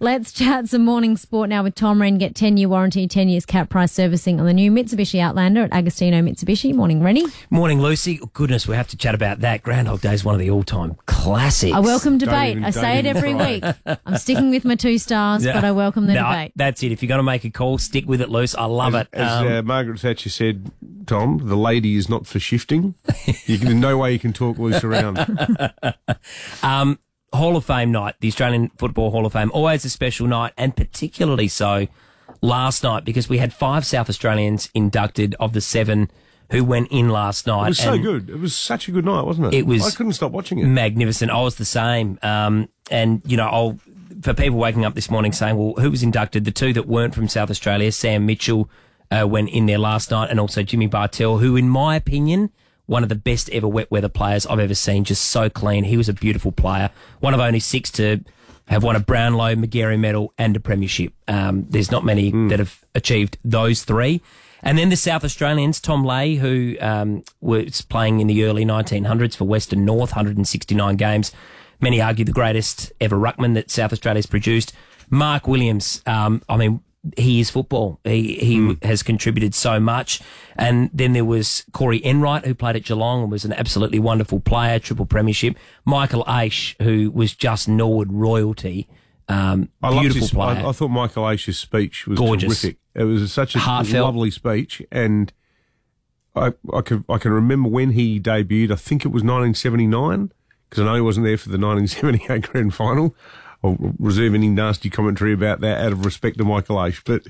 Let's chat some morning sport now with Tom Rehn. Get 10 year warranty, 10 years cap price servicing on the new Mitsubishi Outlander at Agostino Mitsubishi. Morning, Rennie. Morning, Lucy. Oh, goodness, we have to chat about that. Groundhog Day is one of the all time classics. I welcome debate. even- I say it every even week. I'm sticking with my two stars, but I welcome the No, debate. That's it. If you're going to make a call, stick with it, Luce. I love it. As Um, uh, Margaret Thatcher said, Tom, the lady is not for shifting. You can, no way you can talk loose around. Um, Hall of Fame night, the Australian Football Hall of Fame, always a special night, and particularly so last night because we had five South Australians inducted of the seven who went in last night. It was so good. It was such a good night, wasn't it? It was- I couldn't stop watching it. Magnificent. I was the same. Um, and, you know, I'll, for people waking up this morning saying, well, who was inducted? The two that weren't from South Australia, Sam Mitchell, uh, went in there last night, and also Jimmy Bartel, who, in my opinion, one of the best ever wet weather players I've ever seen. Just so clean. He was a beautiful player. One of only six to have won a Brownlow, Magarey medal, and a premiership. Um, there's not many that have achieved those three. And then the South Australians, Tom Leahy, who um, was playing in the early 1900s for Western North, 169 games. Many argue the greatest ever ruckman that South Australia's produced. Mark Williams, um, I mean, he is football. He he has contributed so much. And then there was Corey Enright, who played at Geelong and was an absolutely wonderful player, triple premiership. Michael Aish, who was just Norwood royalty. Um, I beautiful his, player. I, I thought Michael Aish's speech was Gorgeous. terrific. It was such a Heartfelt. lovely speech, and I, I can I can remember when he debuted. I think it was 1979 because I know he wasn't there for the 1978 Grand Final. I'll reserve any nasty commentary about that out of respect to Michael Aish, but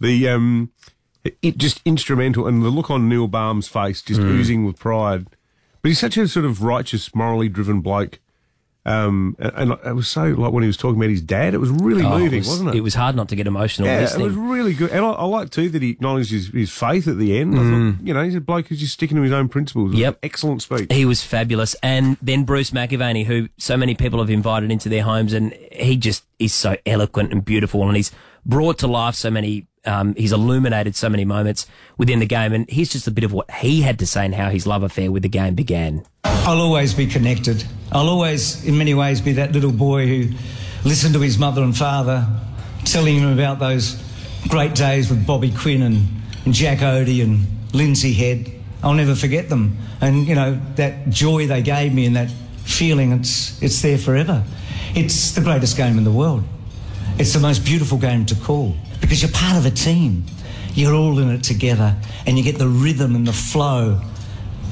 the um, it, just instrumental and the look on Neil Balme's face just Hmm. oozing with pride. But he's such a sort of righteous, morally driven bloke. Um, and, and it was so like when he was talking about his dad, it was really Oh, moving, it was, wasn't it? It was hard not to get emotional Yeah, it was really good, and I, I like too that he acknowledged his, his faith at the end. I thought, you know, he's a bloke who's just sticking to his own principles. It was Mm. Yep. excellent speech. He was fabulous. And then Bruce McAvaney, who so many people have invited into their homes, and he just is so eloquent and beautiful, and he's brought to life so many. Um, he's illuminated so many moments within the game, and here's just a bit of what he had to say and how his love affair with the game began. I'll always be connected. I'll always, in many ways, be that little boy who listened to his mother and father telling him about those great days with Bobby Quinn and, Jack Oatey and Lindsay Head. I'll never forget them. And, you know, that joy they gave me and that feeling, it's, it's there forever. It's the greatest game in the world. It's the most beautiful game to call because you're part of a team. You're all in it together and you get the rhythm and the flow.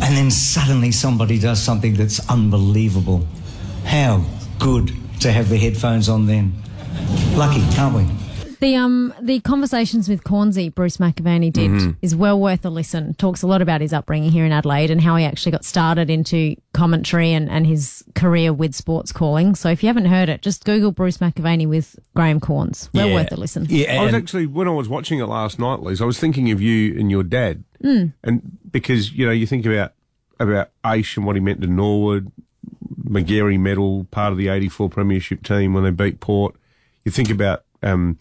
And then suddenly somebody does something that's unbelievable. How good to have the headphones on then. Lucky, aren't we? The um the conversations with Cornesy, Bruce McAvaney did Mm-hmm. is well worth a listen. Talks a lot about his upbringing here in Adelaide and how he actually got started into commentary and, and his career with sports calling. So if you haven't heard it, just Google Bruce McAvaney with Graham Cornes. Well Yeah. worth a listen. Yeah, I was actually when I was watching it last night, Liz. I was thinking of you and your dad, Mm. and because you know you think about about Aish and what he meant to Norwood, Magarey medal, part of the '84 Premiership team when they beat Port. You think about um,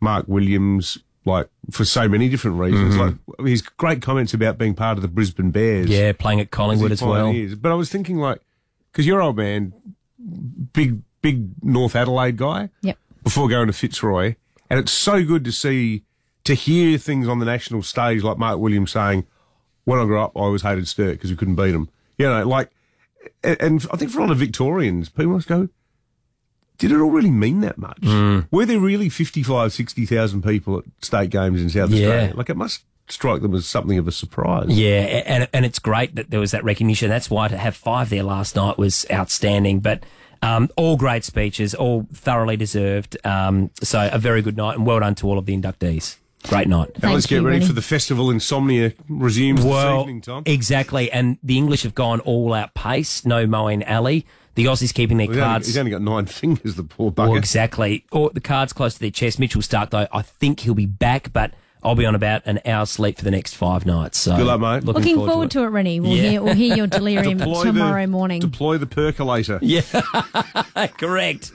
Mark Williams, like for so many different reasons. Like his great comments about being part of the Brisbane Bears. Mm-hmm. Yeah, playing at Collingwood as Fine well. is. But I was thinking, like, because your old man, big, big North Adelaide guy, Yep. before going to Fitzroy, and it's so good to see, to hear things on the national stage like Mark Williams saying, "When I grew up, I always hated Sturt because we couldn't beat them." You know, like, and, I think for a lot of Victorians, people must go. Did it all really mean that much? Mm. Were there really 55, 60,000 people at state games in South Yeah. Australia? Like, it must strike them as something of a surprise. Yeah, and and it's great that there was that recognition. That's why to have five there last night was outstanding. But um, all great speeches, all thoroughly deserved. Um, so a very good night, and well done to all of the inductees. Great night. Now let's get you, ready Rennie. for the festival. Insomnia resumes this Well, evening, Tom. exactly. And the English have gone all out pace. No Moeen Ali. The Aussies keeping their He's only, cards. he's only got nine fingers, the poor bugger. Well, exactly. Or the cards close to their chest. Mitchell Starc, though, I think he'll be back, but I'll be on about an hour's sleep for the next five nights. So Good luck, mate. Looking forward, to, it. Rennie. We'll Yeah. hear we'll hear your delirium Deploy tomorrow the, morning. Deploy the percolator. Yeah, correct.